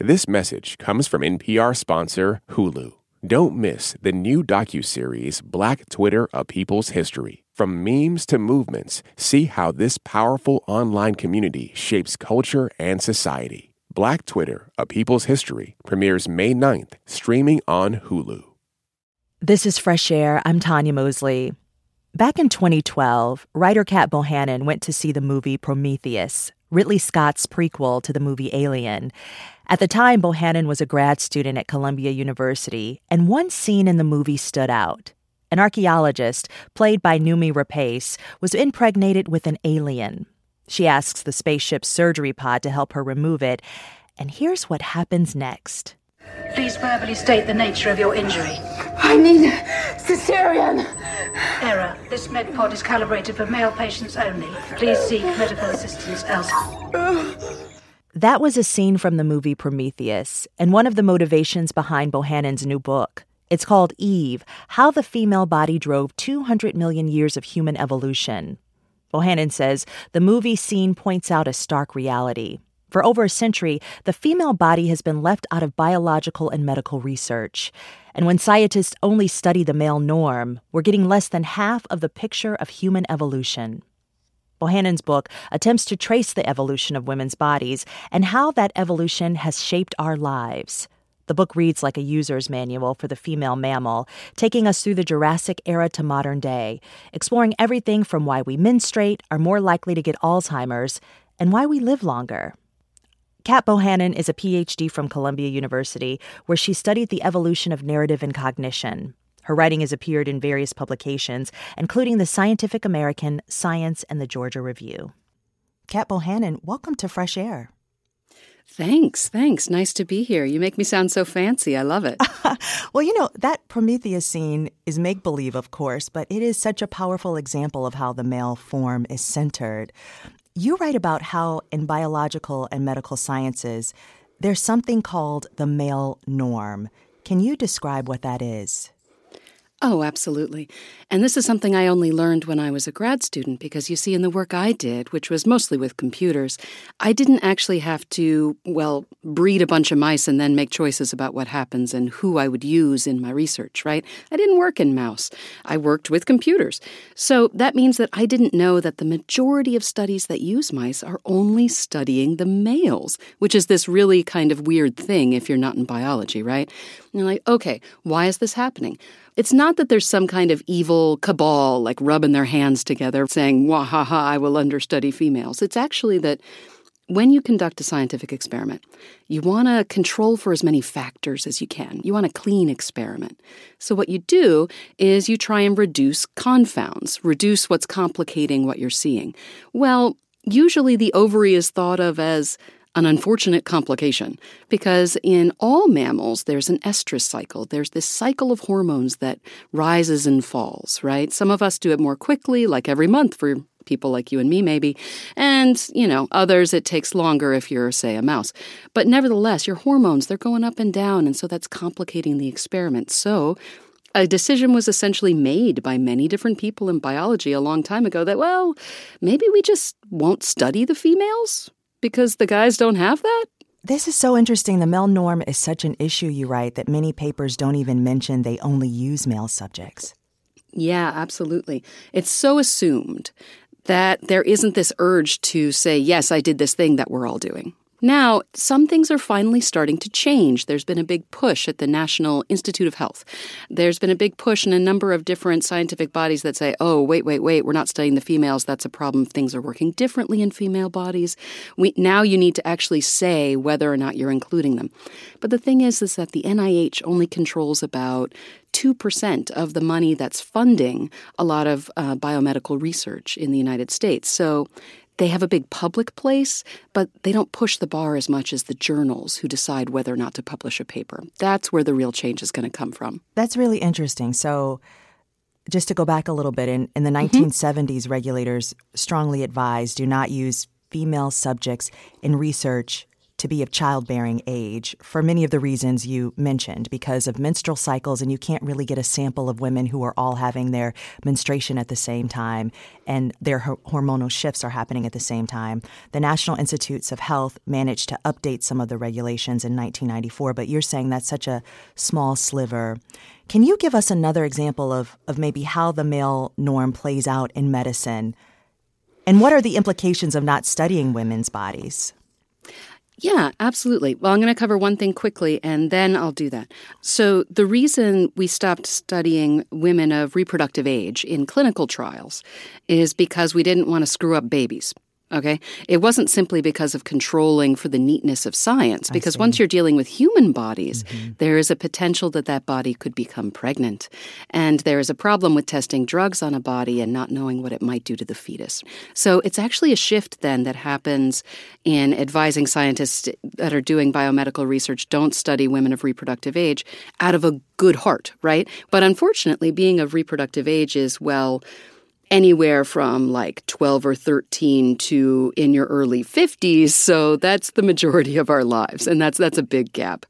This message comes from NPR sponsor Hulu. Don't miss the new docuseries Black Twitter: A People's History. From memes to movements, see how this powerful online community shapes culture and society. Black Twitter: A People's History premieres May 9th, streaming on Hulu. This is Fresh Air. I'm Tanya Mosley. Back in 2012, writer Cat Bohannon went to see the movie Prometheus, Ridley Scott's prequel to the movie Alien. At the time, Bohannon was a grad student at Columbia University, and one scene in the movie stood out. An archaeologist, played by Noomi Rapace, was impregnated with an alien. She asks the spaceship's surgery pod to help her remove it, and here's what happens next. Please verbally state the nature of your injury. I need cesarean. Error. This med pod is calibrated for male patients only. Please seek medical assistance elsewhere. Oh. That was a scene from the movie Prometheus, and one of the motivations behind Bohannon's new book. It's called Eve How the Female Body Drove 200 Million Years of Human Evolution. Bohannon says the movie scene points out a stark reality. For over a century, the female body has been left out of biological and medical research. And when scientists only study the male norm, we're getting less than half of the picture of human evolution. Bohannon's book attempts to trace the evolution of women's bodies and how that evolution has shaped our lives. The book reads like a user's manual for the female mammal, taking us through the Jurassic era to modern day, exploring everything from why we menstruate, are more likely to get Alzheimer's, and why we live longer. Cat Bohannon is a PhD from Columbia University, where she studied the evolution of narrative and cognition. Her writing has appeared in various publications, including the Scientific American, Science, and the Georgia Review. Cat Bohannon, welcome to Fresh Air. Thanks, thanks. Nice to be here. You make me sound so fancy. I love it. well, you know, that Prometheus scene is make believe, of course, but it is such a powerful example of how the male form is centered. You write about how in biological and medical sciences, there's something called the male norm. Can you describe what that is? Oh, absolutely. And this is something I only learned when I was a grad student because you see, in the work I did, which was mostly with computers, I didn't actually have to, well, breed a bunch of mice and then make choices about what happens and who I would use in my research, right? I didn't work in mouse. I worked with computers. So that means that I didn't know that the majority of studies that use mice are only studying the males, which is this really kind of weird thing if you're not in biology, right? And you're like, okay, why is this happening? It's not that there's some kind of evil cabal like rubbing their hands together saying, wah ha ha, I will understudy females. It's actually that when you conduct a scientific experiment, you want to control for as many factors as you can. You want a clean experiment. So, what you do is you try and reduce confounds, reduce what's complicating what you're seeing. Well, usually the ovary is thought of as an unfortunate complication because in all mammals there's an estrus cycle. There's this cycle of hormones that rises and falls, right? Some of us do it more quickly, like every month for people like you and me, maybe. And, you know, others it takes longer if you're, say, a mouse. But nevertheless, your hormones, they're going up and down, and so that's complicating the experiment. So, a decision was essentially made by many different people in biology a long time ago that, well, maybe we just won't study the females because the guys don't have that? This is so interesting. The male norm is such an issue, you write, that many papers don't even mention they only use male subjects. Yeah, absolutely. It's so assumed that there isn't this urge to say, yes, I did this thing that we're all doing. Now, some things are finally starting to change. There's been a big push at the National Institute of Health. There's been a big push in a number of different scientific bodies that say, oh, wait, wait, wait, we're not studying the females. That's a problem. Things are working differently in female bodies. We, now you need to actually say whether or not you're including them. But the thing is, is that the NIH only controls about 2% of the money that's funding a lot of uh, biomedical research in the United States. So they have a big public place, but they don't push the bar as much as the journals who decide whether or not to publish a paper. That's where the real change is going to come from. That's really interesting. So, just to go back a little bit, in, in the mm-hmm. 1970s, regulators strongly advised do not use female subjects in research to be of childbearing age for many of the reasons you mentioned, because of menstrual cycles, and you can't really get a sample of women who are all having their menstruation at the same time and their hormonal shifts are happening at the same time. The National Institutes of Health managed to update some of the regulations in 1994, but you're saying that's such a small sliver. Can you give us another example of, of maybe how the male norm plays out in medicine? And what are the implications of not studying women's bodies? Yeah, absolutely. Well, I'm going to cover one thing quickly and then I'll do that. So, the reason we stopped studying women of reproductive age in clinical trials is because we didn't want to screw up babies. Okay. It wasn't simply because of controlling for the neatness of science, because once you're dealing with human bodies, mm-hmm. there is a potential that that body could become pregnant. And there is a problem with testing drugs on a body and not knowing what it might do to the fetus. So it's actually a shift then that happens in advising scientists that are doing biomedical research don't study women of reproductive age out of a good heart, right? But unfortunately, being of reproductive age is, well, anywhere from like 12 or 13 to in your early 50s so that's the majority of our lives and that's that's a big gap.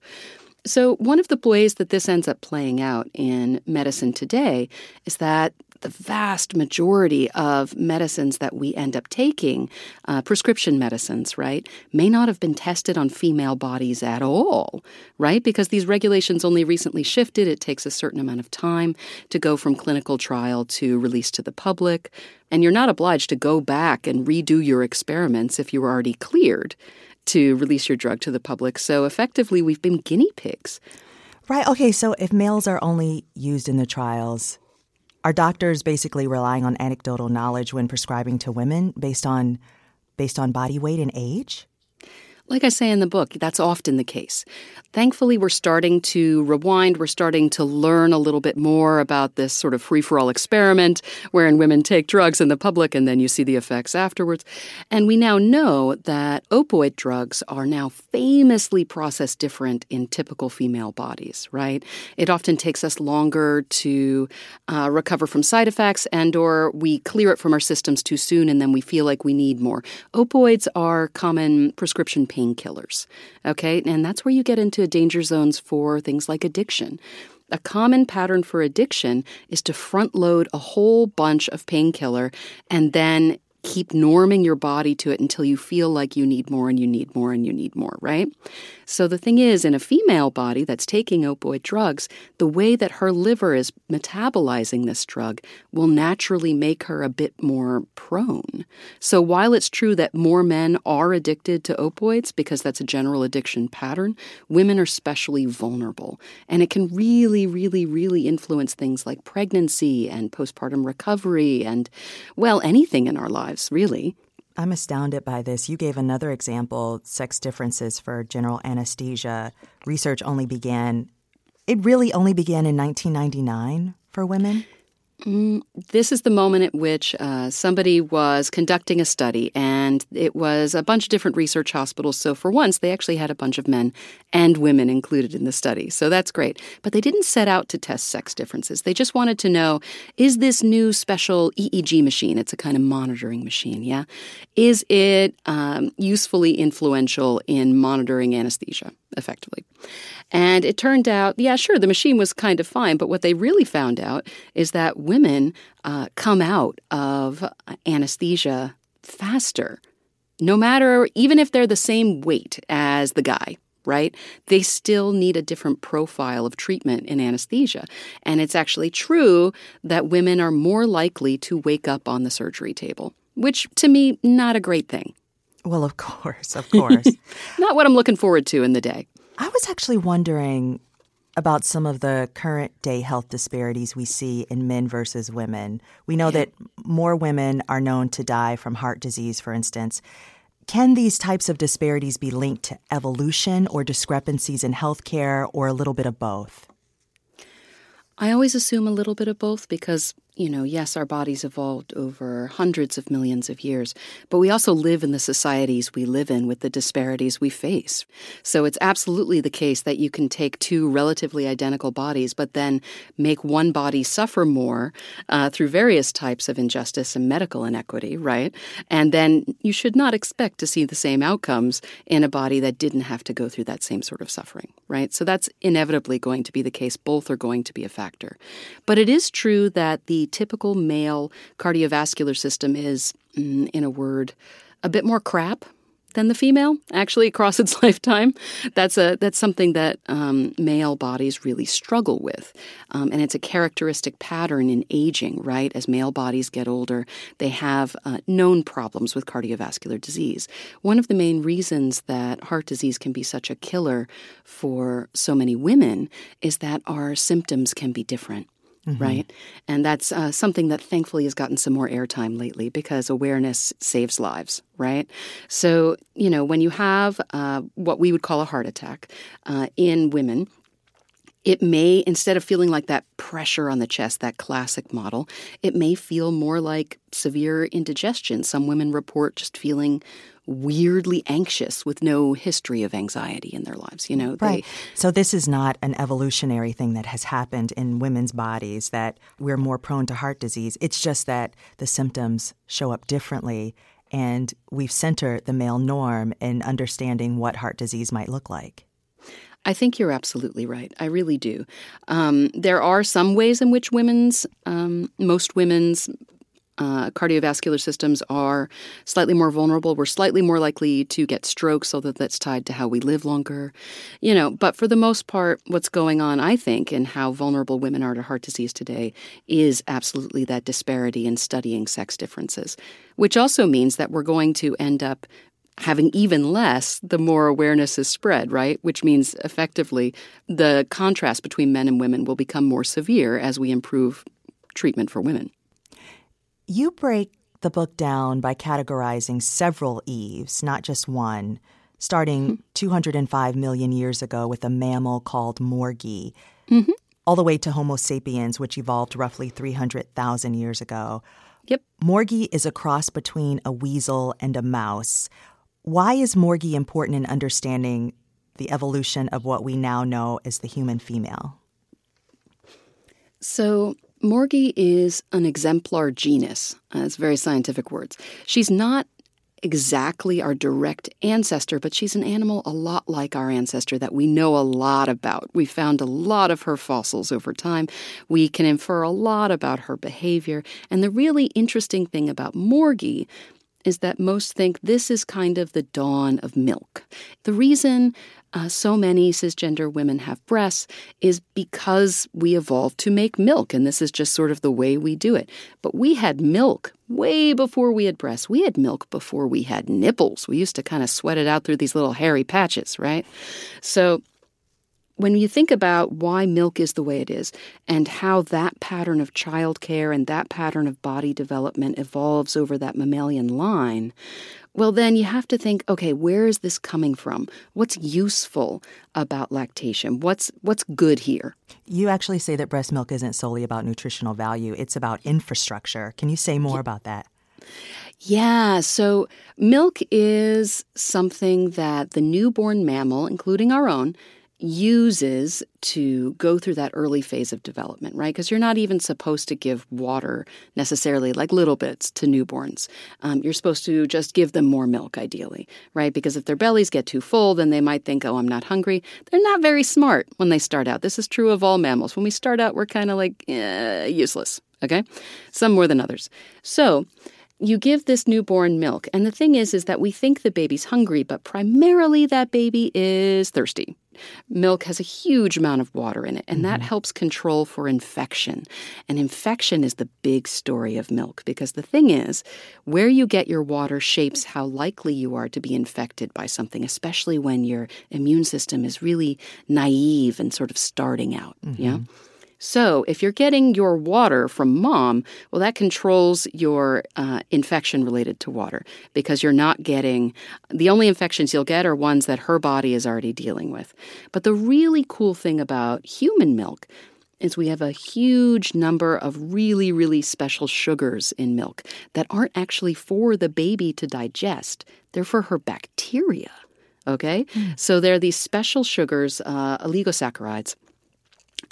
So one of the ways that this ends up playing out in medicine today is that the vast majority of medicines that we end up taking, uh, prescription medicines, right, may not have been tested on female bodies at all, right? Because these regulations only recently shifted. It takes a certain amount of time to go from clinical trial to release to the public. And you're not obliged to go back and redo your experiments if you were already cleared to release your drug to the public. So effectively, we've been guinea pigs. Right. Okay. So if males are only used in the trials, are doctors basically relying on anecdotal knowledge when prescribing to women based on based on body weight and age? Like I say in the book, that's often the case. Thankfully, we're starting to rewind. We're starting to learn a little bit more about this sort of free for all experiment wherein women take drugs in the public and then you see the effects afterwards. And we now know that opioid drugs are now famously processed different in typical female bodies, right? It often takes us longer to uh, recover from side effects and or we clear it from our systems too soon and then we feel like we need more. Opioids are common prescription painkillers. Okay, and that's where you get into danger zones for things like addiction. A common pattern for addiction is to front load a whole bunch of painkiller and then keep norming your body to it until you feel like you need more and you need more and you need more, right? So the thing is, in a female body that's taking opioid drugs, the way that her liver is metabolizing this drug will naturally make her a bit more prone. So while it's true that more men are addicted to opioids because that's a general addiction pattern, women are especially vulnerable. And it can really, really, really influence things like pregnancy and postpartum recovery and, well, anything in our lives, really. I'm astounded by this. You gave another example sex differences for general anesthesia. Research only began, it really only began in 1999 for women. Mm, this is the moment at which uh, somebody was conducting a study, and it was a bunch of different research hospitals. So, for once, they actually had a bunch of men and women included in the study. So, that's great. But they didn't set out to test sex differences. They just wanted to know is this new special EEG machine, it's a kind of monitoring machine, yeah? Is it um, usefully influential in monitoring anesthesia effectively? And it turned out, yeah, sure, the machine was kind of fine, but what they really found out is that women uh, come out of anesthesia faster, no matter, even if they're the same weight as the guy right? They still need a different profile of treatment in anesthesia. And it's actually true that women are more likely to wake up on the surgery table, which to me, not a great thing. Well, of course, of course. not what I'm looking forward to in the day. I was actually wondering about some of the current day health disparities we see in men versus women. We know that more women are known to die from heart disease, for instance. Can these types of disparities be linked to evolution or discrepancies in healthcare or a little bit of both? I always assume a little bit of both because you know, yes, our bodies evolved over hundreds of millions of years, but we also live in the societies we live in with the disparities we face. So it's absolutely the case that you can take two relatively identical bodies, but then make one body suffer more uh, through various types of injustice and medical inequity, right? And then you should not expect to see the same outcomes in a body that didn't have to go through that same sort of suffering, right? So that's inevitably going to be the case. Both are going to be a factor. But it is true that the typical male cardiovascular system is, mm, in a word, a bit more crap than the female actually across its lifetime. That's a that's something that um, male bodies really struggle with. Um, and it's a characteristic pattern in aging right? As male bodies get older they have uh, known problems with cardiovascular disease. One of the main reasons that heart disease can be such a killer for so many women is that our symptoms can be different Mm-hmm. right? And that's uh, something that thankfully has gotten some more airtime lately because awareness saves lives, right? So, you know, when you have uh, what we would call a heart attack uh, in women, it may, instead of feeling like that pressure on the chest, that classic model, it may feel more like severe indigestion. Some women report just feeling weirdly anxious with no history of anxiety in their lives. You know, right. They, so this is not an evolutionary thing that has happened in women's bodies that we're more prone to heart disease. It's just that the symptoms show up differently, and we've centered the male norm in understanding what heart disease might look like. I think you're absolutely right. I really do. Um, there are some ways in which women's, um, most women's uh, cardiovascular systems are slightly more vulnerable. We're slightly more likely to get strokes, although that's tied to how we live longer. You know, but for the most part, what's going on, I think, in how vulnerable women are to heart disease today is absolutely that disparity in studying sex differences, which also means that we're going to end up having even less the more awareness is spread, right? Which means effectively the contrast between men and women will become more severe as we improve treatment for women. You break the book down by categorizing several Eves, not just one, starting mm-hmm. 205 million years ago with a mammal called Morgie, mm-hmm. all the way to Homo sapiens, which evolved roughly 300,000 years ago. Yep. Morgie is a cross between a weasel and a mouse. Why is Morgie important in understanding the evolution of what we now know as the human female? So, Morgie is an exemplar genus. Uh, it's very scientific words. She's not exactly our direct ancestor, but she's an animal a lot like our ancestor that we know a lot about. We found a lot of her fossils over time. We can infer a lot about her behavior. And the really interesting thing about Morgie is that most think this is kind of the dawn of milk. The reason uh, so many cisgender women have breasts is because we evolved to make milk, and this is just sort of the way we do it. But we had milk way before we had breasts. We had milk before we had nipples. We used to kind of sweat it out through these little hairy patches, right? So when you think about why milk is the way it is and how that pattern of childcare and that pattern of body development evolves over that mammalian line, well, then you have to think, okay, where is this coming from? What's useful about lactation? What's what's good here? You actually say that breast milk isn't solely about nutritional value; it's about infrastructure. Can you say more yeah. about that? Yeah, so milk is something that the newborn mammal, including our own, uses to go through that early phase of development, right? Because you're not even supposed to give water necessarily, like little bits, to newborns. Um, you're supposed to just give them more milk, ideally, right? Because if their bellies get too full, then they might think, oh, I'm not hungry. They're not very smart when they start out. This is true of all mammals. When we start out, we're kind of like eh, useless, okay? Some more than others. So, you give this newborn milk and the thing is is that we think the baby's hungry but primarily that baby is thirsty Milk has a huge amount of water in it, and mm-hmm. that helps control for infection. And infection is the big story of milk because the thing is, where you get your water shapes how likely you are to be infected by something, especially when your immune system is really naive and sort of starting out. Mm-hmm. Yeah. So, if you're getting your water from mom, well, that controls your uh, infection related to water because you're not getting the only infections you'll get are ones that her body is already dealing with. But the really cool thing about human milk is we have a huge number of really, really special sugars in milk that aren't actually for the baby to digest, they're for her bacteria. Okay? Mm. So there are these special sugars, uh, oligosaccharides,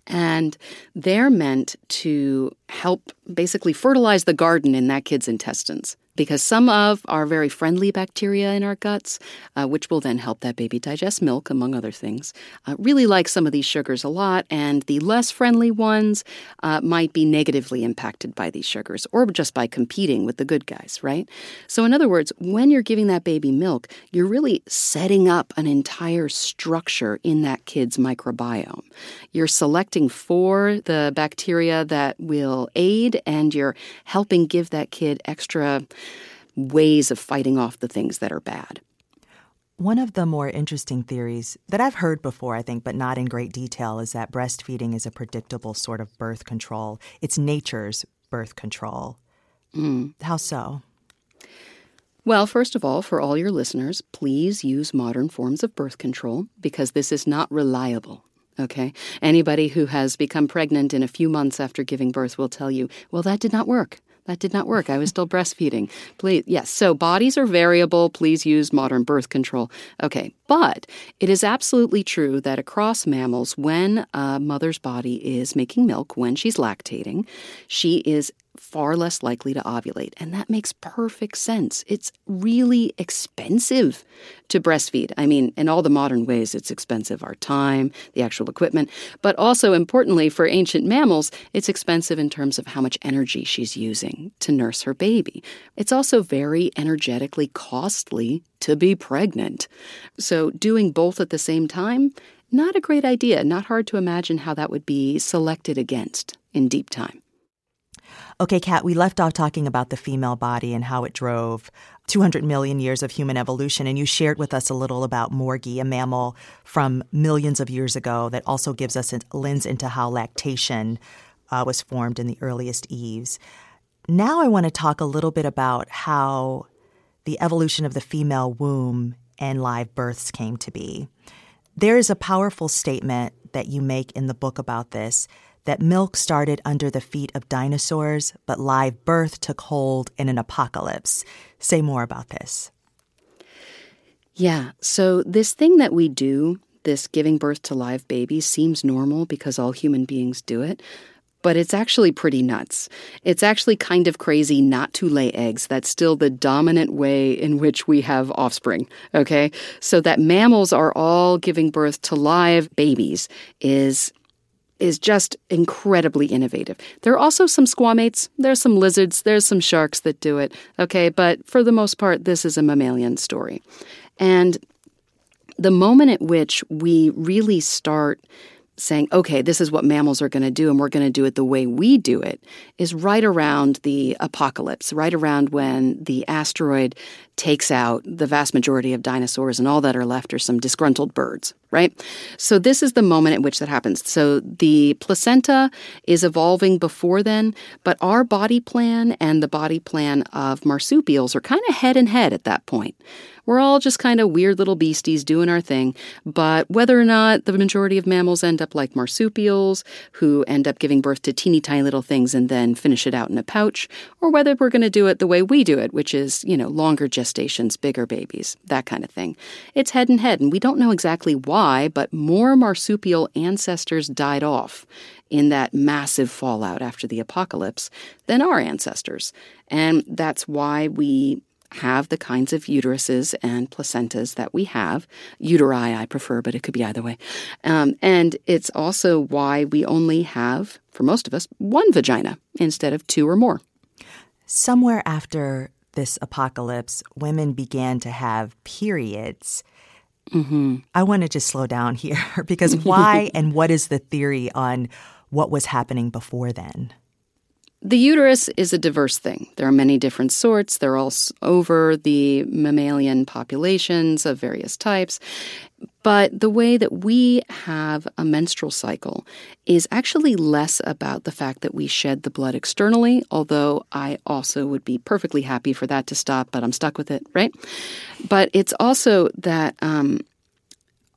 and they're meant to help basically fertilize the garden in that kid's intestines because some of our very friendly bacteria in our guts, uh, which will then help that baby digest milk, among other things, uh, really like some of these sugars a lot, and the less friendly ones uh, might be negatively impacted by these sugars or just by competing with the good guys, right? So, in other words, when you're giving that baby milk, you're really setting up an entire structure in that kid's microbiome. You're selecting for the bacteria that will aid, and you're helping give that kid extra ways of fighting off the things that are bad. One of the more interesting theories that I've heard before, I think, but not in great detail, is that breastfeeding is a predictable sort of birth control. It's nature's birth control. Mm. How so? Well, first of all, for all your listeners, please use modern forms of birth control because this is not reliable. Okay? Anybody who has become pregnant in a few months after giving birth will tell you, well, that did not work. That did not work. I was still breastfeeding. Please, yes. So bodies are variable. Please use modern birth control. Okay. But it is absolutely true that across mammals, when a mother's body is making milk, when she's lactating, she is far less likely to ovulate. And that makes perfect sense. It's really expensive to breastfeed. I mean, in all the modern ways, it's expensive our time, the actual equipment, but also importantly for ancient mammals, it's expensive in terms of how much energy she's using to nurse her baby. It's also very energetically costly to be pregnant. So, doing both at the same time, not a great idea. Not hard to imagine how that would be selected against in deep time. Okay, Cat, we left off talking about the female body and how it drove 200 million years of human evolution, and you shared with us a little about Morgie, a mammal from millions of years ago that also gives us a lens into how lactation uh, was formed in the earliest eves. Now I want to talk a little bit about how the evolution of the female womb and live births came to be. There is a powerful statement that you make in the book about this that milk started under the feet of dinosaurs, but live birth took hold in an apocalypse. Say more about this. Yeah, so this thing that we do, this giving birth to live babies, seems normal because all human beings do it but it's actually pretty nuts. It's actually kind of crazy not to lay eggs. That's still the dominant way in which we have offspring, okay? So that mammals are all giving birth to live babies is is just incredibly innovative. There are also some squamates, there's some lizards, there's some sharks that do it, okay, but for the most part, this is a mammalian story. And the moment at which we really start saying, okay, this is what mammals are going to do, and we're going to do it the way we do it, is right around the apocalypse, right around when the asteroid takes out the vast majority of dinosaurs, and all that are left are some disgruntled birds, right? So, this is the moment at which that happens. So, the placenta is evolving before then, but our body plan and the body plan of marsupials are kind of head and head at that point. We're all just kind of weird little beasties doing our thing. But whether or not the majority of mammals end up like marsupials, who end up giving birth to teeny tiny little things and then finish it out in a pouch, or whether we're going to do it the way we do it, which is, you know, longer gestations, bigger babies, that kind of thing. It's head and head, and we don't know exactly why, but more marsupial ancestors died off in that massive fallout after the apocalypse than our ancestors. And that's why we have the kinds of uteruses and placentas that we have. Uteri, I prefer, but it could be either way. Um, and it's also why we only have, for most of us, one vagina instead of two or more. Somewhere after this apocalypse, women began to have periods. Mm-hmm. I want to just slow down here because why and what is the theory on what was happening before then? The uterus is a diverse thing. There are many different sorts. They're all over the mammalian populations of various types. But the way that we have a menstrual cycle is actually less about the fact that we shed the blood externally, although I also would be perfectly happy for that to stop, but I'm stuck with it, right? But it's also that um,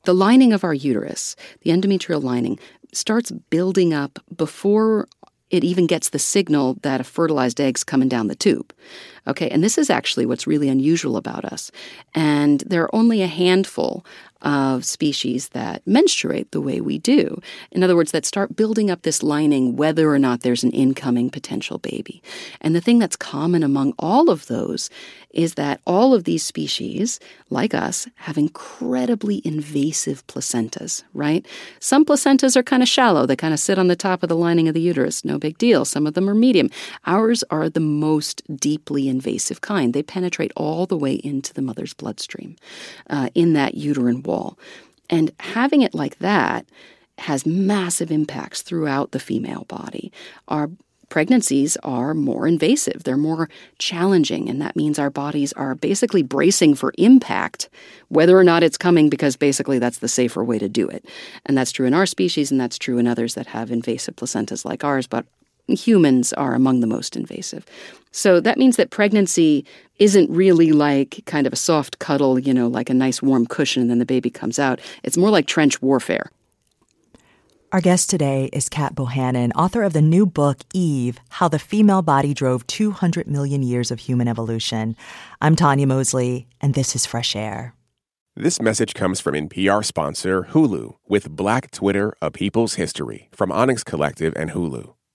The lining of our uterus, the endometrial lining, starts building up before it even gets the signal that a fertilized egg's coming down the tube. Okay, and this is actually what's really unusual about us. And there are only a handful of species that menstruate the way we do. In other words, that start building up this lining whether or not there's an incoming potential baby. And the thing that's common among all of those is that all of these species, like us, have incredibly invasive placentas, right? Some placentas are kind of shallow, they kind of sit on the top of the lining of the uterus, no big deal. Some of them are medium. Ours are the most deeply invasive kind. They penetrate all the way into the mother's bloodstream uh, in that uterine wall. And having it like that has massive impacts throughout the female body. Our pregnancies are more invasive, they're more challenging, and that means our bodies are basically bracing for impact, whether or not it's coming, because basically that's the safer way to do it. And that's true in our species, and that's true in others that have invasive placentas like ours, but humans are among the most invasive. So that means that pregnancy isn't really like kind of a soft cuddle, you know, like a nice warm cushion and then the baby comes out. It's more like trench warfare. Our guest today is Cat Bohannon, author of the new book, Eve How the Female Body Drove 200 Million Years of Human Evolution. I'm Tanya Mosley, and this is Fresh Air. This message comes from NPR sponsor Hulu with Black Twitter, A People's History from Onyx Collective and Hulu.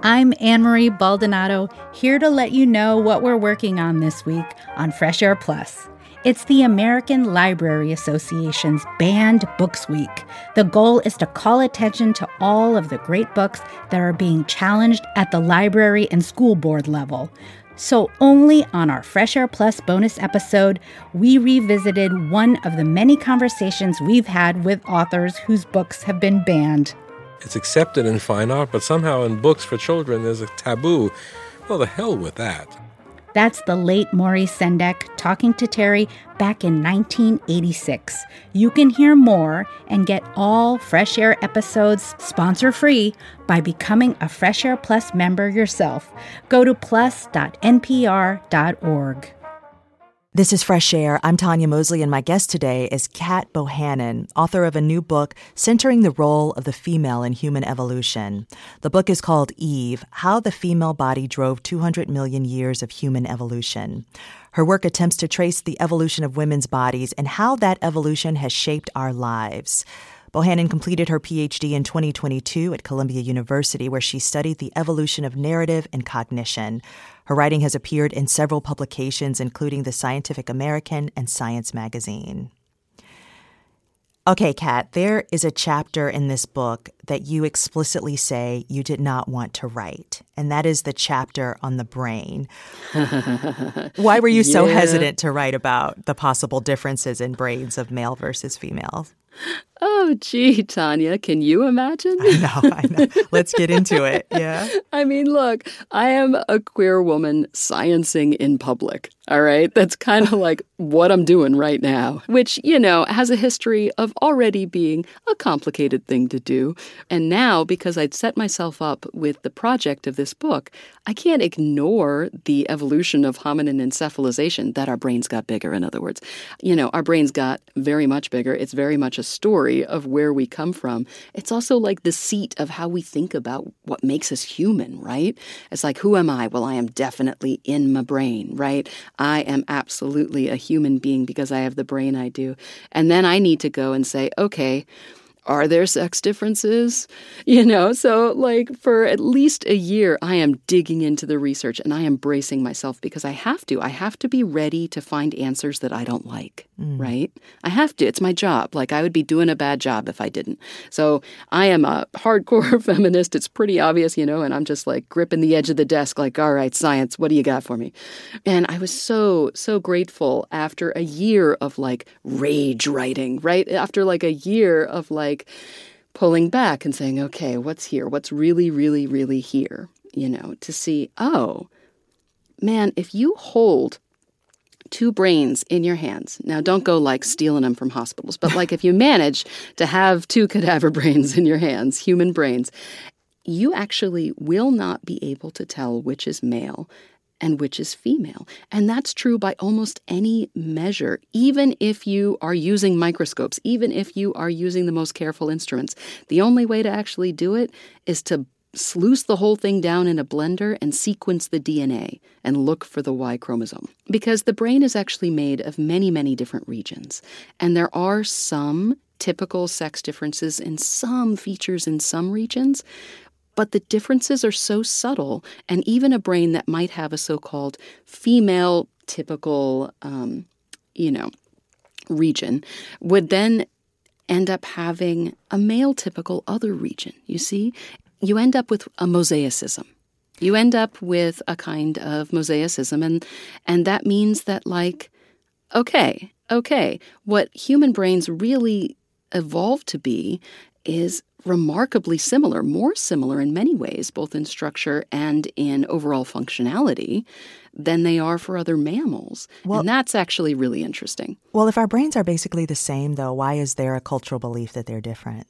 I'm Ann Marie Baldonado, here to let you know what we're working on this week on Fresh Air Plus. It's the American Library Association's Banned Books Week. The goal is to call attention to all of the great books that are being challenged at the library and school board level. So, only on our Fresh Air Plus bonus episode, we revisited one of the many conversations we've had with authors whose books have been banned. It's accepted in fine art, but somehow in books for children there's a taboo. Well, the hell with that. That's the late Maurice Sendak talking to Terry back in 1986. You can hear more and get all Fresh Air episodes sponsor free by becoming a Fresh Air Plus member yourself. Go to plus.npr.org. This is Fresh Air. I'm Tanya Mosley, and my guest today is Cat Bohannon, author of a new book centering the role of the female in human evolution. The book is called Eve How the Female Body Drove 200 Million Years of Human Evolution. Her work attempts to trace the evolution of women's bodies and how that evolution has shaped our lives. Bohannon completed her PhD in 2022 at Columbia University, where she studied the evolution of narrative and cognition. Her writing has appeared in several publications, including the Scientific American and Science Magazine. Okay, Cat, there is a chapter in this book that you explicitly say you did not want to write, and that is the chapter on the brain. Why were you so hesitant to write about the possible differences in brains of male versus female? Oh, gee, Tanya, can you imagine? I know, I know. Let's get into it. Yeah. I mean, look, I am a queer woman sciencing in public. All right. That's kind of like what I'm doing right now, which, you know, has a history of already being a complicated thing to do. And now, because I'd set myself up with the project of this book, I can't ignore the evolution of hominin encephalization, that our brains got bigger, in other words. You know, our brains got very much bigger. It's very much a story of where we come from. It's also like the seat of how we think about what makes us human, right? It's like, who am I? Well, I am definitely in my brain, right? I am absolutely a human being because I have the brain I do. And then I need to go and say, okay, are there sex differences? You know, so like for at least a year, I am digging into the research and I am bracing myself because I have to. I have to be ready to find answers that I don't like, mm. right? I have to. It's my job. Like I would be doing a bad job if I didn't. So I am a hardcore feminist. It's pretty obvious, you know, and I'm just like gripping the edge of the desk, like, all right, science, what do you got for me? And I was so, so grateful after a year of like rage writing, right? After like a year of like, like pulling back and saying, okay, what's here? What's really, really, really here? You know, to see, oh, man, if you hold two brains in your hands. Now, don't go like stealing them from hospitals, but like if you manage to have two cadaver brains in your hands, human brains, you actually will not be able to tell which is male and which is female. And that's true by almost any measure, even if you are using microscopes, even if you are using the most careful instruments. The only way to actually do it is to sluice the whole thing down in a blender and sequence the DNA and look for the Y chromosome. Because the brain is actually made of many, many different regions. And there are some typical sex differences in some features in some regions, but the differences are so subtle, and even a brain that might have a so called female typical, um, you know, region would then end up having a male typical other region. You see, you end up with a mosaicism. You end up with a kind of mosaicism, and and that means that like, okay, okay, what human brains really evolved to be is remarkably similar, more similar in many ways, both in structure and in overall functionality, than they are for other mammals. Well, and that's actually really interesting. Well, if our brains are basically the same, though, why is there a cultural belief that they're different?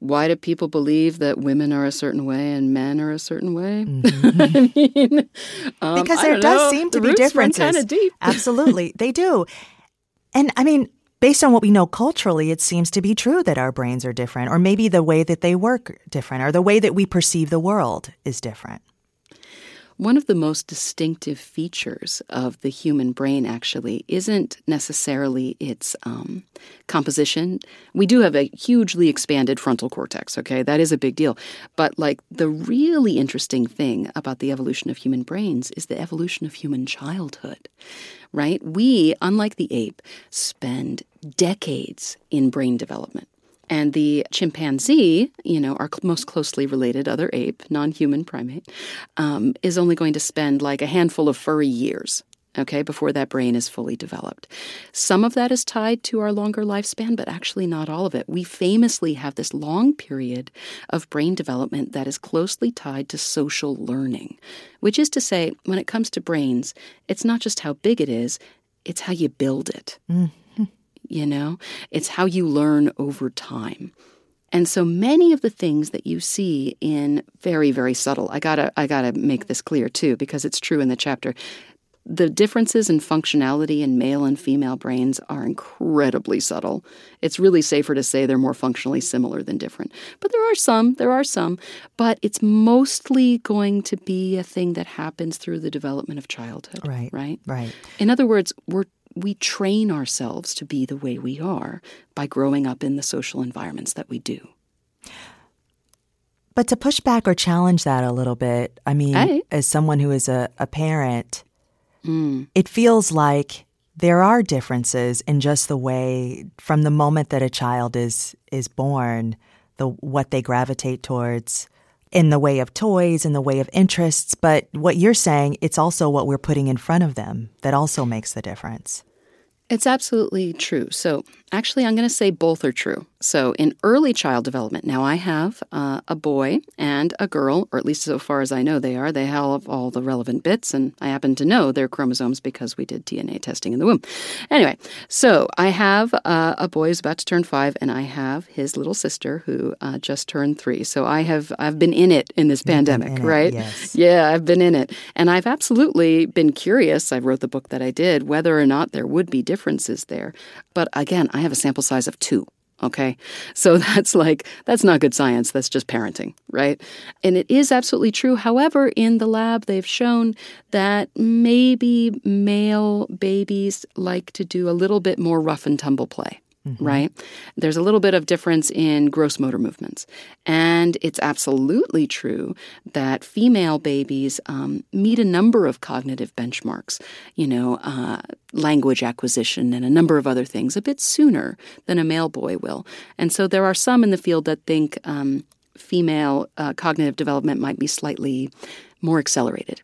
Why do people believe that women are a certain way and men are a certain way? Mm-hmm. I mean, um, because there does know. seem to the be differences. Kind of deep. Absolutely, they do. And I mean, based on what we know culturally, it seems to be true that our brains are different, or maybe the way that they work different, or the way that we perceive the world is different. One of the most distinctive features of the human brain actually isn't necessarily its um, composition. We do have a hugely expanded frontal cortex, okay? That is a big deal. But, like, the really interesting thing about the evolution of human brains is the evolution of human childhood, right? We, unlike the ape, spend decades in brain development. And the chimpanzee, you know, our most closely related other ape, non human primate, um, is only going to spend like a handful of furry years okay, before that brain is fully developed. Some of that is tied to our longer lifespan, but actually not all of it. We famously have this long period of brain development that is closely tied to social learning, which is to say, when it comes to brains, it's not just how big it is, it's how you build it. Mm you know? It's how you learn over time. And so many of the things that you see in very, very subtle, I gotta, I gotta make this clear too, because it's true in the chapter. The differences in functionality in male and female brains are incredibly subtle. It's really safer to say they're more functionally similar than different. But there are some, there are some, but it's mostly going to be a thing that happens through the development of childhood. Right. Right. Right. In other words, we're we train ourselves to be the way we are by growing up in the social environments that we do. But to push back or challenge that a little bit, I mean, hey. as someone who is a, a parent, mm. it feels like there are differences in just the way from the moment that a child is is born, the what they gravitate towards in the way of toys, in the way of interests. But what you're saying, it's also what we're putting in front of them that also makes the difference. It's absolutely true. So, actually, I'm going to say both are true. So, in early child development, now I have uh, a boy and a girl, or at least so far as I know they are. They have all the relevant bits, and I happen to know their chromosomes because we did DNA testing in the womb. Anyway, so I have uh, a boy who's about to turn five, and I have his little sister who uh, just turned three. So I have I've been in it in this pandemic, in right? It, yes. Yeah, I've been in it, and I've absolutely been curious. I wrote the book that I did whether or not there would be differences there. But again, I have a sample size of two. Okay. So that's like, that's not good science. That's just parenting, right? And it is absolutely true. However, in the lab, they've shown that maybe male babies like to do a little bit more rough and tumble play. Mm-hmm. right? There's a little bit of difference in gross motor movements. And it's absolutely true that female babies um, meet a number of cognitive benchmarks, you know, uh, language acquisition and a number of other things a bit sooner than a male boy will. And so there are some in the field that think um, female uh, cognitive development might be slightly more accelerated.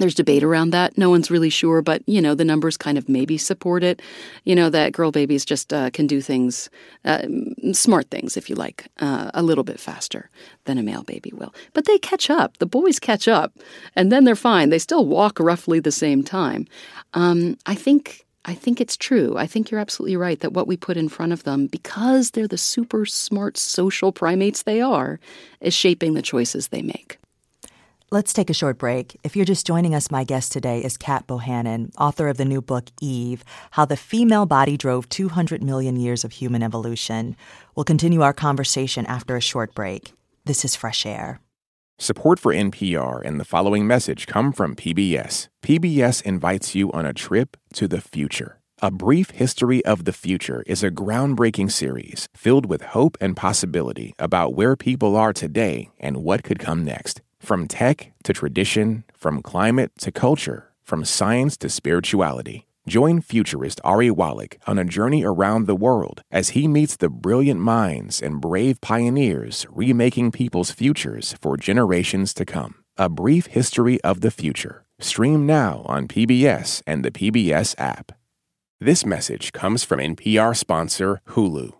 There's debate around that. No one's really sure, but you know the numbers kind of maybe support it. You know that girl babies just uh, can do things, uh, smart things, if you like, uh, a little bit faster than a male baby will. But they catch up. The boys catch up, and then they're fine. They still walk roughly the same time. Um, I think I think it's true. I think you're absolutely right that what we put in front of them, because they're the super smart social primates they are, is shaping the choices they make. Let's take a short break. If you're just joining us, my guest today is Cat Bohannon, author of the new book Eve How the Female Body Drove 200 Million Years of Human Evolution. We'll continue our conversation after a short break. This is Fresh Air. Support for NPR and the following message come from PBS. PBS invites you on a trip to the future. A Brief History of the Future is a groundbreaking series filled with hope and possibility about where people are today and what could come next. From tech to tradition, from climate to culture, from science to spirituality. Join futurist Ari Wallach on a journey around the world as he meets the brilliant minds and brave pioneers remaking people's futures for generations to come. A Brief History of the Future. Stream now on PBS and the PBS app. This message comes from NPR sponsor Hulu.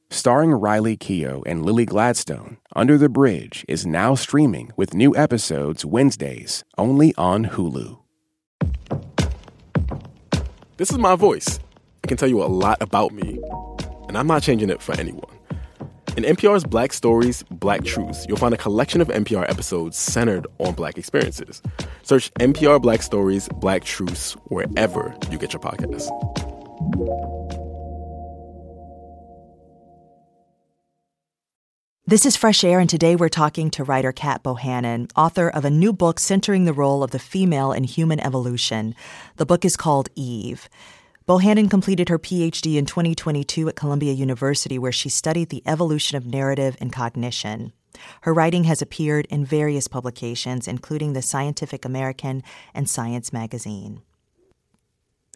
Starring Riley Keough and Lily Gladstone, Under the Bridge is now streaming with new episodes Wednesdays only on Hulu. This is my voice. It can tell you a lot about me, and I'm not changing it for anyone. In NPR's Black Stories, Black Truths, you'll find a collection of NPR episodes centered on Black experiences. Search NPR Black Stories, Black Truths wherever you get your podcasts. This is Fresh Air, and today we're talking to writer Cat Bohannon, author of a new book centering the role of the female in human evolution. The book is called Eve. Bohannon completed her PhD in 2022 at Columbia University, where she studied the evolution of narrative and cognition. Her writing has appeared in various publications, including the Scientific American and Science magazine.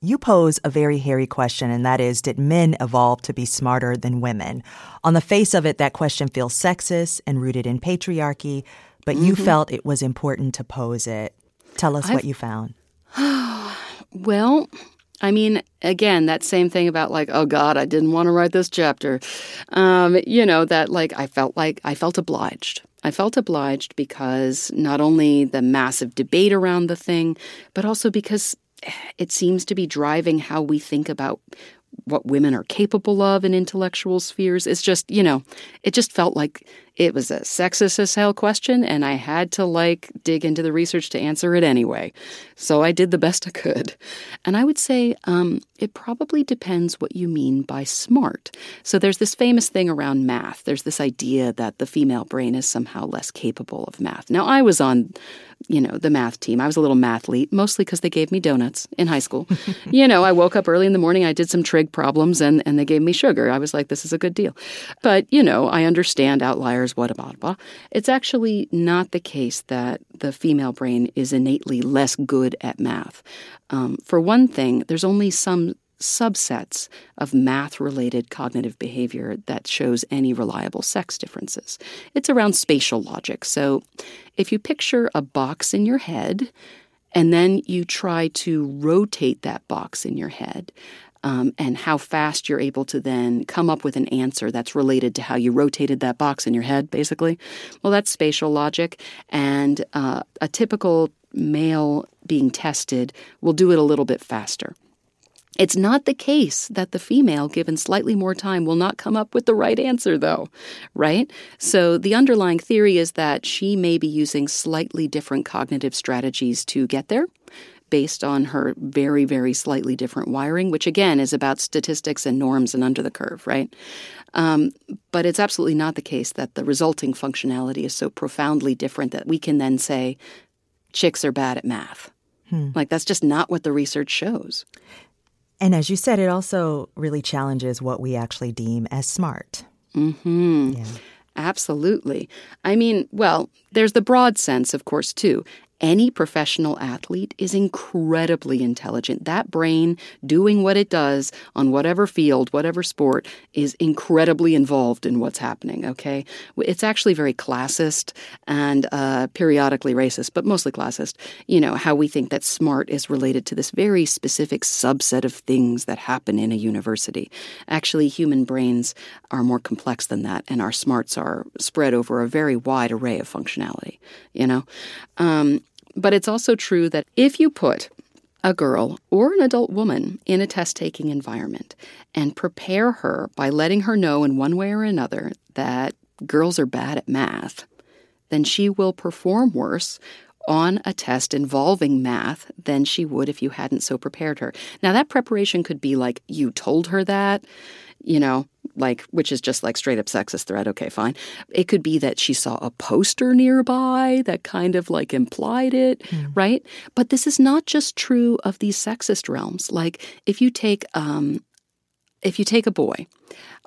You pose a very hairy question, and that is Did men evolve to be smarter than women? On the face of it, that question feels sexist and rooted in patriarchy, but mm-hmm. you felt it was important to pose it. Tell us I've, what you found. well, I mean, again, that same thing about like, oh God, I didn't want to write this chapter. Um, you know, that like I felt like I felt obliged. I felt obliged because not only the massive debate around the thing, but also because it seems to be driving how we think about what women are capable of in intellectual spheres. It's just, you know, it just felt like it was a sexist as hell question, and I had to like dig into the research to answer it anyway. So I did the best I could. And I would say um, it probably depends what you mean by smart. So there's this famous thing around math. There's this idea that the female brain is somehow less capable of math. Now, I was on you know, the math team. I was a little mathlete, mostly because they gave me donuts in high school. you know, I woke up early in the morning, I did some trig problems, and, and they gave me sugar. I was like, this is a good deal. But, you know, I understand outliers what about blah. It's actually not the case that the female brain is innately less good at math. Um, for one thing, there's only some subsets of math related cognitive behavior that shows any reliable sex differences. It's around spatial logic. So if you picture a box in your head, and then you try to rotate that box in your head um, and how fast you're able to then come up with an answer that's related to how you rotated that box in your head, basically. Well, that's spatial logic. And uh, a typical male being tested will do it a little bit faster. It's not the case that the female, given slightly more time, will not come up with the right answer, though, right? So the underlying theory is that she may be using slightly different cognitive strategies to get there based on her very, very slightly different wiring, which again is about statistics and norms and under the curve, right? Um, but it's absolutely not the case that the resulting functionality is so profoundly different that we can then say chicks are bad at math. Hmm. Like, that's just not what the research shows. And as you said, it also really challenges what we actually deem as smart. Hmm. Yeah. Absolutely. I mean, well, there's the broad sense, of course, too any professional athlete is incredibly intelligent. That brain doing what it does on whatever field, whatever sport, is incredibly involved in what's happening, okay? It's actually very classist and uh, periodically racist, but mostly classist. You know, how we think that smart is related to this very specific subset of things that happen in a university. Actually, human brains are more complex than that, and our smarts are spread over a very wide array of functionality, you know? Um, but it's also true that if you put a girl or an adult woman in a test taking environment and prepare her by letting her know in one way or another that girls are bad at math, then she will perform worse on a test involving math than she would if you hadn't so prepared her. Now, that preparation could be like you told her that, you know, like which is just like straight up sexist threat. Okay fine. It could be that she saw a poster nearby that kind of like implied it mm. right? But this is not just true of these sexist realms. Like if you take um if you take a boy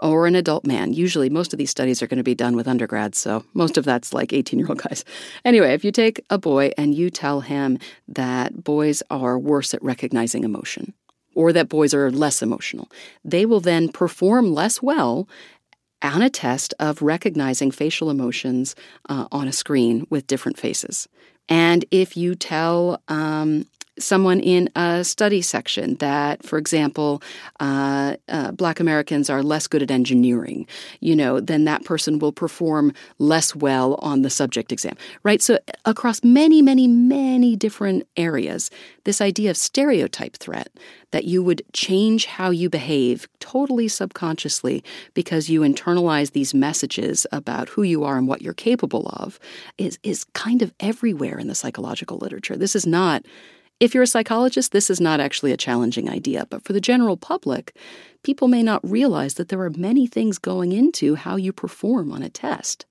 or an adult man usually most of these studies are going to be done with undergrads so most of that's like 18 year old guys. Anyway if you take a boy and you tell him that boys are worse at recognizing emotion or that boys are less emotional. They will then perform less well on a test of recognizing facial emotions uh, on a screen with different faces. And if you tell um, someone in a study section that, for example, uh, uh, Black Americans are less good at engineering, you know, then that person will perform less well on the subject exam, right? So, across many, many, many different areas, this idea of stereotype threat that you would change how you behave totally subconsciously because you internalize these messages about who you are and what you're capable of is, is kind of everywhere in the psychological literature. This is not if you're a psychologist, this is not actually a challenging idea, but for the general public, people may not realize that there are many things going into how you perform on a test.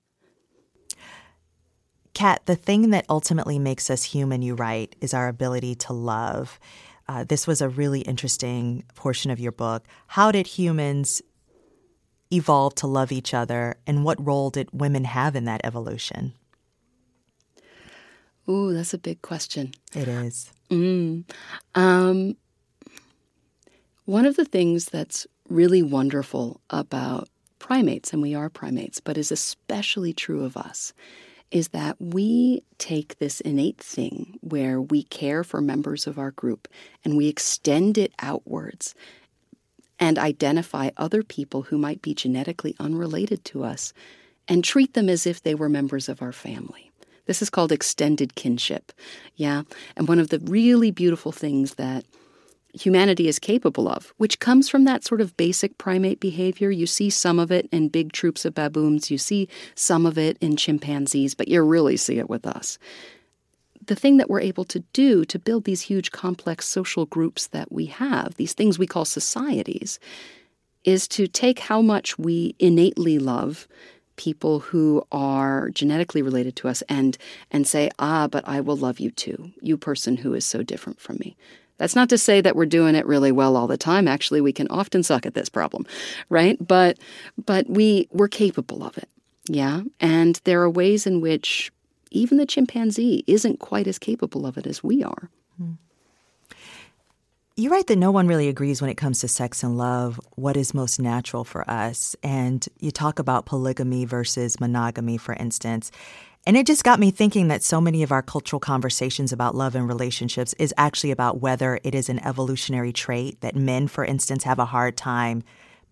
Cat, the thing that ultimately makes us human, you write, is our ability to love. Uh, this was a really interesting portion of your book. How did humans evolve to love each other, and what role did women have in that evolution? Ooh, that's a big question. It is. Mm. Um, one of the things that's really wonderful about primates, and we are primates, but is especially true of us, is that we take this innate thing where we care for members of our group and we extend it outwards and identify other people who might be genetically unrelated to us and treat them as if they were members of our family. This is called extended kinship. Yeah. And one of the really beautiful things that humanity is capable of, which comes from that sort of basic primate behavior. You see some of it in big troops of baboons, you see some of it in chimpanzees, but you really see it with us. The thing that we're able to do to build these huge complex social groups that we have, these things we call societies, is to take how much we innately love people who are genetically related to us and and say, "Ah, but I will love you too, you person who is so different from me." That's not to say that we're doing it really well all the time. Actually, we can often suck at this problem, right? But but we we're capable of it. Yeah? And there are ways in which even the chimpanzee isn't quite as capable of it as we are. Hmm. You write that no one really agrees when it comes to sex and love, what is most natural for us. And you talk about polygamy versus monogamy, for instance. And it just got me thinking that so many of our cultural conversations about love and relationships is actually about whether it is an evolutionary trait that men, for instance, have a hard time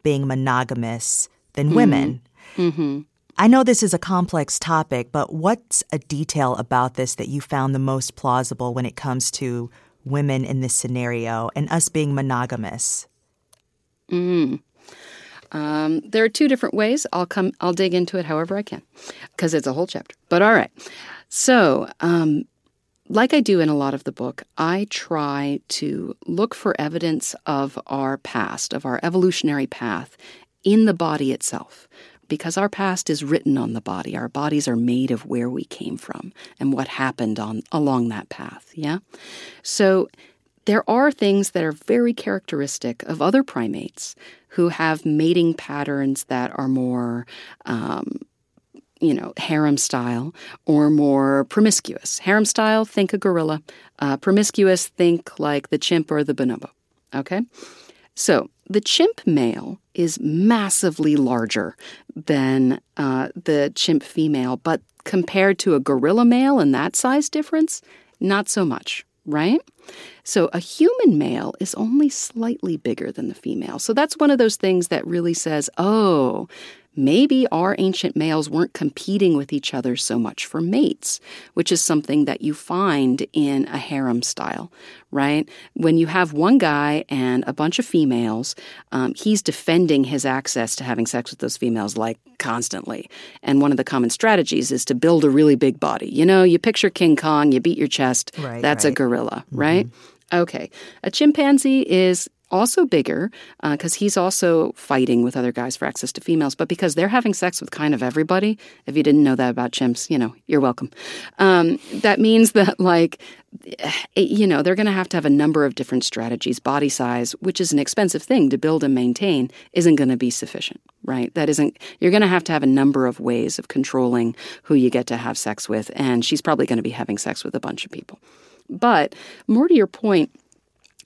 being monogamous than mm-hmm. women. Mm-hmm. I know this is a complex topic, but what's a detail about this that you found the most plausible when it comes to women in this scenario and us being monogamous? Mm. Um, there are two different ways. I'll come. I'll dig into it however I can, because it's a whole chapter. But all right. So, um, like I do in a lot of the book, I try to look for evidence of our past, of our evolutionary path, in the body itself. Because our past is written on the body. Our bodies are made of where we came from and what happened on along that path. Yeah. So there are things that are very characteristic of other primates who have mating patterns that are more um, you know, harem style or more promiscuous. Harem style, think a gorilla. Uh, promiscuous, think like the chimp or the bonobo. Okay? So the chimp male is massively larger than uh, the chimp female, but compared to a gorilla male and that size difference, not so much, right? So a human male is only slightly bigger than the female. So that's one of those things that really says, oh, maybe our ancient males weren't competing with each other so much for mates, which is something that you find in a harem style, right? When you have one guy and a bunch of females, um, he's defending his access to having sex with those females like constantly. And one of the common strategies is to build a really big body. You know, you picture King Kong, you beat your chest, right, that's right. a gorilla, mm-hmm. right? Okay. A chimpanzee is also bigger because uh, he's also fighting with other guys for access to females, but because they're having sex with kind of everybody. If you didn't know that about chimps, you know, you're welcome. Um, that means that, like, eh, you know, they're going to have to have a number of different strategies. Body size, which is an expensive thing to build and maintain, isn't going to be sufficient, right? That isn't, you're going to have to have a number of ways of controlling who you get to have sex with, and she's probably going to be having sex with a bunch of people. But more to your point,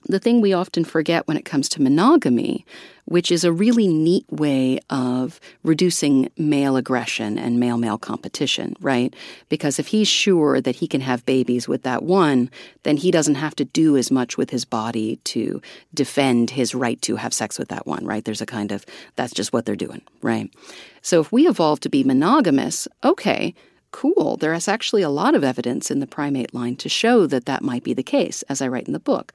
the thing we often forget when it comes to monogamy, which is a really neat way of reducing male aggression and male male competition, right? Because if he's sure that he can have babies with that one, then he doesn't have to do as much with his body to defend his right to have sex with that one, right? There's a kind of that's just what they're doing, right? So if we evolve to be monogamous, okay, cool. There is actually a lot of evidence in the primate line to show that that might be the case, as I write in the book.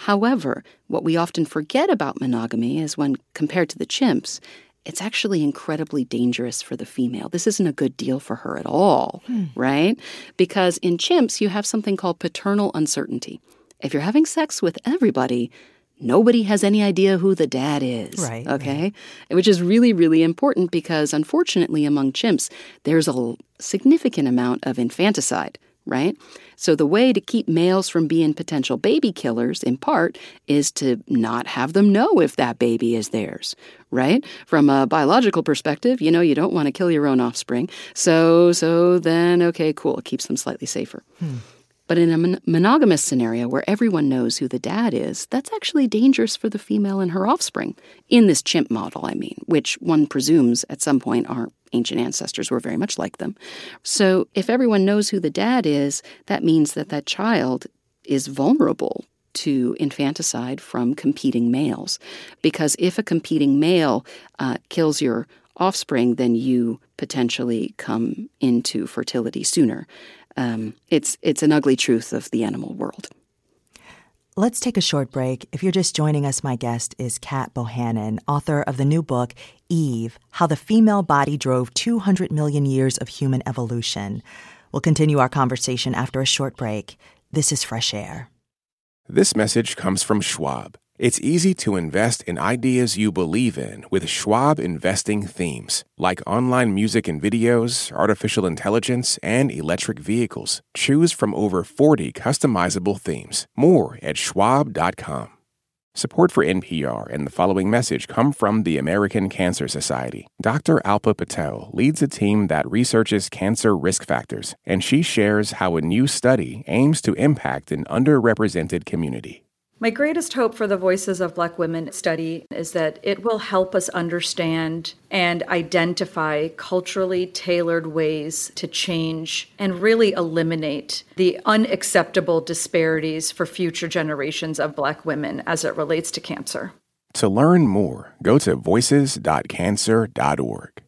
However, what we often forget about monogamy is when compared to the chimps, it's actually incredibly dangerous for the female. This isn't a good deal for her at all, hmm. right? Because in chimps, you have something called paternal uncertainty. If you're having sex with everybody, nobody has any idea who the dad is. Right. Okay. Right. Which is really, really important because unfortunately, among chimps, there's a significant amount of infanticide right? So, the way to keep males from being potential baby killers, in part, is to not have them know if that baby is theirs, right? From a biological perspective, you know, you don't want to kill your own offspring. So, so then, okay, cool, it keeps them slightly safer. Hmm. But in a mon- monogamous scenario where everyone knows who the dad is, that's actually dangerous for the female and her offspring. In this chimp model, I mean, which one presumes at some point our ancient ancestors were very much like them. So if everyone knows who the dad is, that means that that child is vulnerable to infanticide from competing males. Because if a competing male uh, kills your offspring, then you potentially come into fertility sooner. Um, it's it's an ugly truth of the animal world. Let's take a short break. If you're just joining us, my guest is Cat Bohannon, author of the new book, Eve How the Female Body Drove 200 Million Years of Human Evolution. We'll continue our conversation after a short break. This is Fresh Air. This message comes from Schwab. It's easy to invest in ideas you believe in with Schwab investing themes, like online music and videos, artificial intelligence, and electric vehicles. Choose from over 40 customizable themes. More at schwab.com. Support for NPR and the following message come from the American Cancer Society. Dr. Alpa Patel leads a team that researches cancer risk factors, and she shares how a new study aims to impact an underrepresented community. My greatest hope for the Voices of Black Women study is that it will help us understand and identify culturally tailored ways to change and really eliminate the unacceptable disparities for future generations of Black women as it relates to cancer. To learn more, go to voices.cancer.org.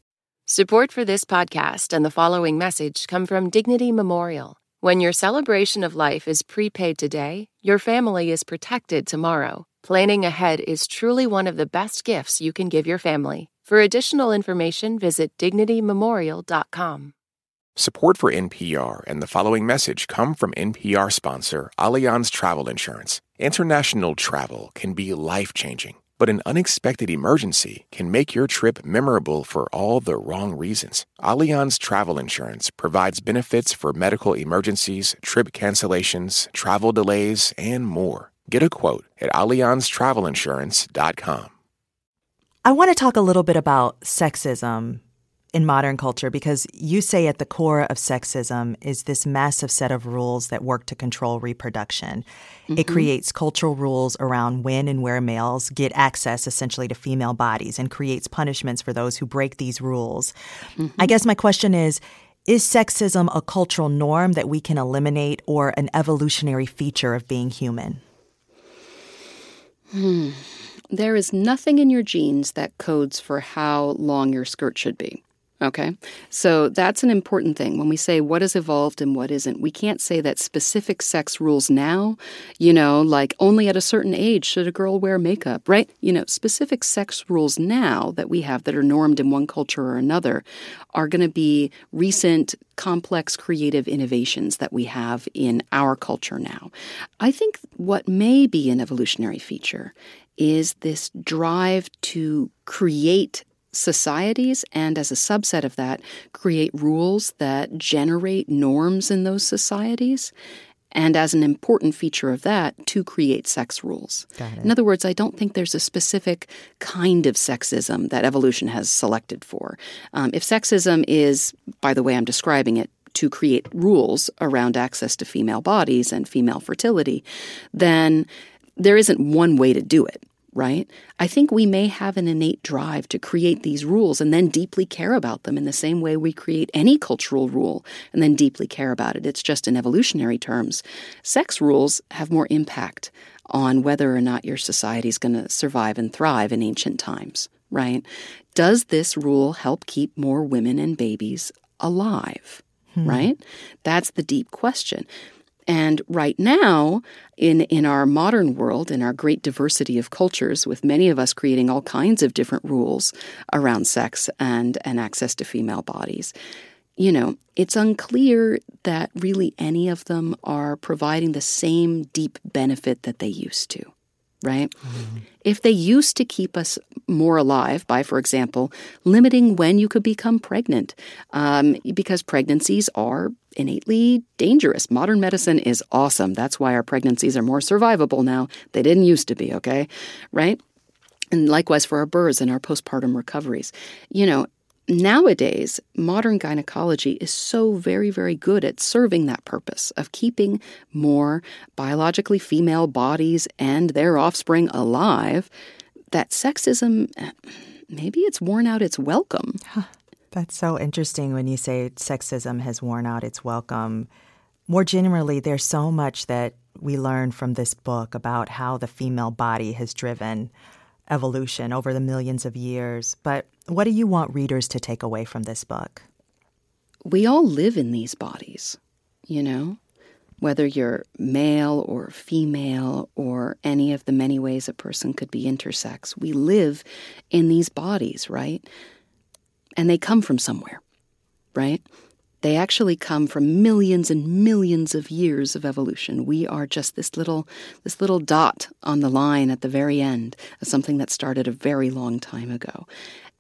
Support for this podcast and the following message come from Dignity Memorial. When your celebration of life is prepaid today, your family is protected tomorrow. Planning ahead is truly one of the best gifts you can give your family. For additional information, visit dignitymemorial.com. Support for NPR and the following message come from NPR sponsor Allianz Travel Insurance. International travel can be life changing, but an unexpected emergency can make your trip memorable for all the wrong reasons. Allianz Travel Insurance provides benefits for medical emergencies, trip cancellations, travel delays, and more. Get a quote at AllianzTravelInsurance.com. I want to talk a little bit about sexism in modern culture because you say at the core of sexism is this massive set of rules that work to control reproduction. Mm-hmm. It creates cultural rules around when and where males get access essentially to female bodies and creates punishments for those who break these rules. Mm-hmm. I guess my question is is sexism a cultural norm that we can eliminate or an evolutionary feature of being human? Hmm. There is nothing in your genes that codes for how long your skirt should be. Okay. So that's an important thing. When we say what is evolved and what isn't, we can't say that specific sex rules now, you know, like only at a certain age should a girl wear makeup, right? You know, specific sex rules now that we have that are normed in one culture or another are going to be recent, complex, creative innovations that we have in our culture now. I think what may be an evolutionary feature is this drive to create societies and as a subset of that create rules that generate norms in those societies and as an important feature of that to create sex rules. In other words, I don't think there's a specific kind of sexism that evolution has selected for. Um, if sexism is, by the way I'm describing it, to create rules around access to female bodies and female fertility, then there isn't one way to do it right? I think we may have an innate drive to create these rules and then deeply care about them in the same way we create any cultural rule and then deeply care about it. It's just in evolutionary terms. Sex rules have more impact on whether or not your society is going to survive and thrive in ancient times, right? Does this rule help keep more women and babies alive? Hmm. Right? That's the deep question. And right now, in, in our modern world, in our great diversity of cultures, with many of us creating all kinds of different rules around sex and, and access to female bodies, you know, it's unclear that really any of them are providing the same deep benefit that they used to right? Mm-hmm. If they used to keep us more alive by, for example, limiting when you could become pregnant, um, because pregnancies are innately dangerous. Modern medicine is awesome. That's why our pregnancies are more survivable now. They didn't used to be, okay? Right? And likewise for our births and our postpartum recoveries. You know, Nowadays, modern gynecology is so very, very good at serving that purpose of keeping more biologically female bodies and their offspring alive that sexism, eh, maybe it's worn out its welcome. That's so interesting when you say sexism has worn out its welcome. More generally, there's so much that we learn from this book about how the female body has driven evolution over the millions of years. But what do you want readers to take away from this book? We all live in these bodies, you know? Whether you're male or female or any of the many ways a person could be intersex, we live in these bodies, right? And they come from somewhere, right? They actually come from millions and millions of years of evolution. We are just this little this little dot on the line at the very end of something that started a very long time ago.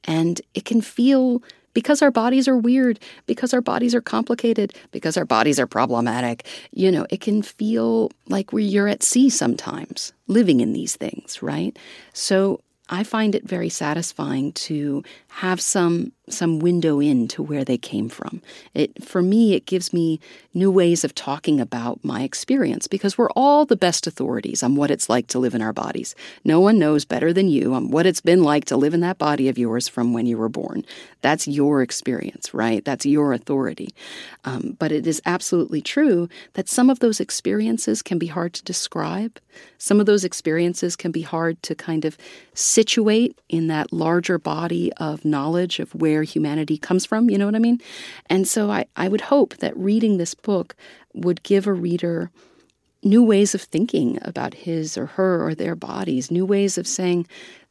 And it can feel because our bodies are weird, because our bodies are complicated, because our bodies are problematic, you know, it can feel like we you're at sea sometimes living in these things, right? So I find it very satisfying to have some some window into where they came from. It for me it gives me new ways of talking about my experience because we're all the best authorities on what it's like to live in our bodies. No one knows better than you on what it's been like to live in that body of yours from when you were born. That's your experience, right? That's your authority. Um, but it is absolutely true that some of those experiences can be hard to describe. Some of those experiences can be hard to kind of situate in that larger body of knowledge of where where humanity comes from. You know what I mean? And so I, I would hope that reading this book would give a reader new ways of thinking about his or her or their bodies, new ways of saying,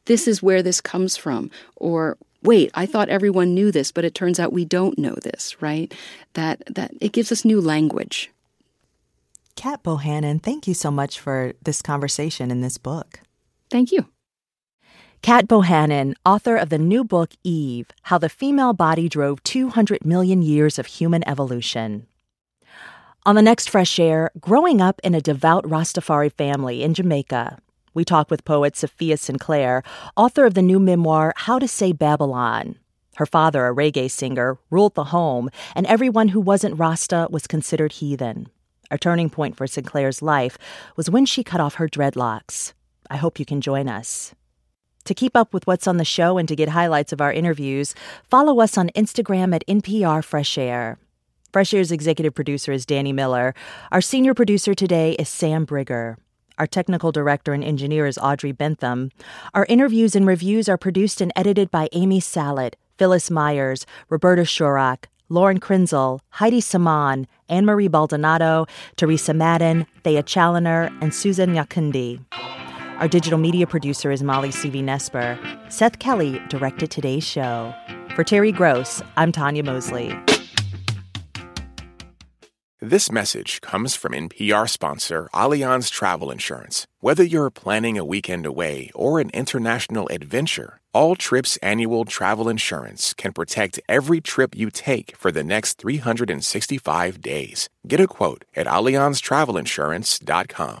this is where this comes from, or wait, I thought everyone knew this, but it turns out we don't know this, right? That that it gives us new language. Cat Bohannon, thank you so much for this conversation in this book. Thank you. Cat Bohannon, author of the new book Eve How the Female Body Drove 200 Million Years of Human Evolution. On the next Fresh Air, growing up in a devout Rastafari family in Jamaica, we talk with poet Safiya Sinclair, author of the new memoir How to Say Babylon. Her father, a reggae singer, ruled the home, and everyone who wasn't Rasta was considered heathen. A turning point for Sinclair's life was when she cut off her dreadlocks. I hope you can join us. To keep up with what's on the show and to get highlights of our interviews, follow us on Instagram at NPR Fresh Air. Fresh Air's executive producer is Danny Miller. Our senior producer today is Sam Brigger. Our technical director and engineer is Audrey Bentham. Our interviews and reviews are produced and edited by Amy Salet, Phyllis Myers, Roberta Shorrock, Lauren Krenzel, Heidi Saman, Ann Marie Baldonado, Teresa Madden, Thea Challoner, and Susan Nyakundi. Our digital media producer is Molly Seavy-Nesper. Seth Kelly directed today's show. For Terry Gross, I'm Tanya Mosley. This message comes from NPR sponsor Allianz Travel Insurance. Whether you're planning a weekend away or an international adventure, All Trips annual travel insurance can protect every trip you take for the next 365 days. Get a quote at AllianzTravelInsurance.com.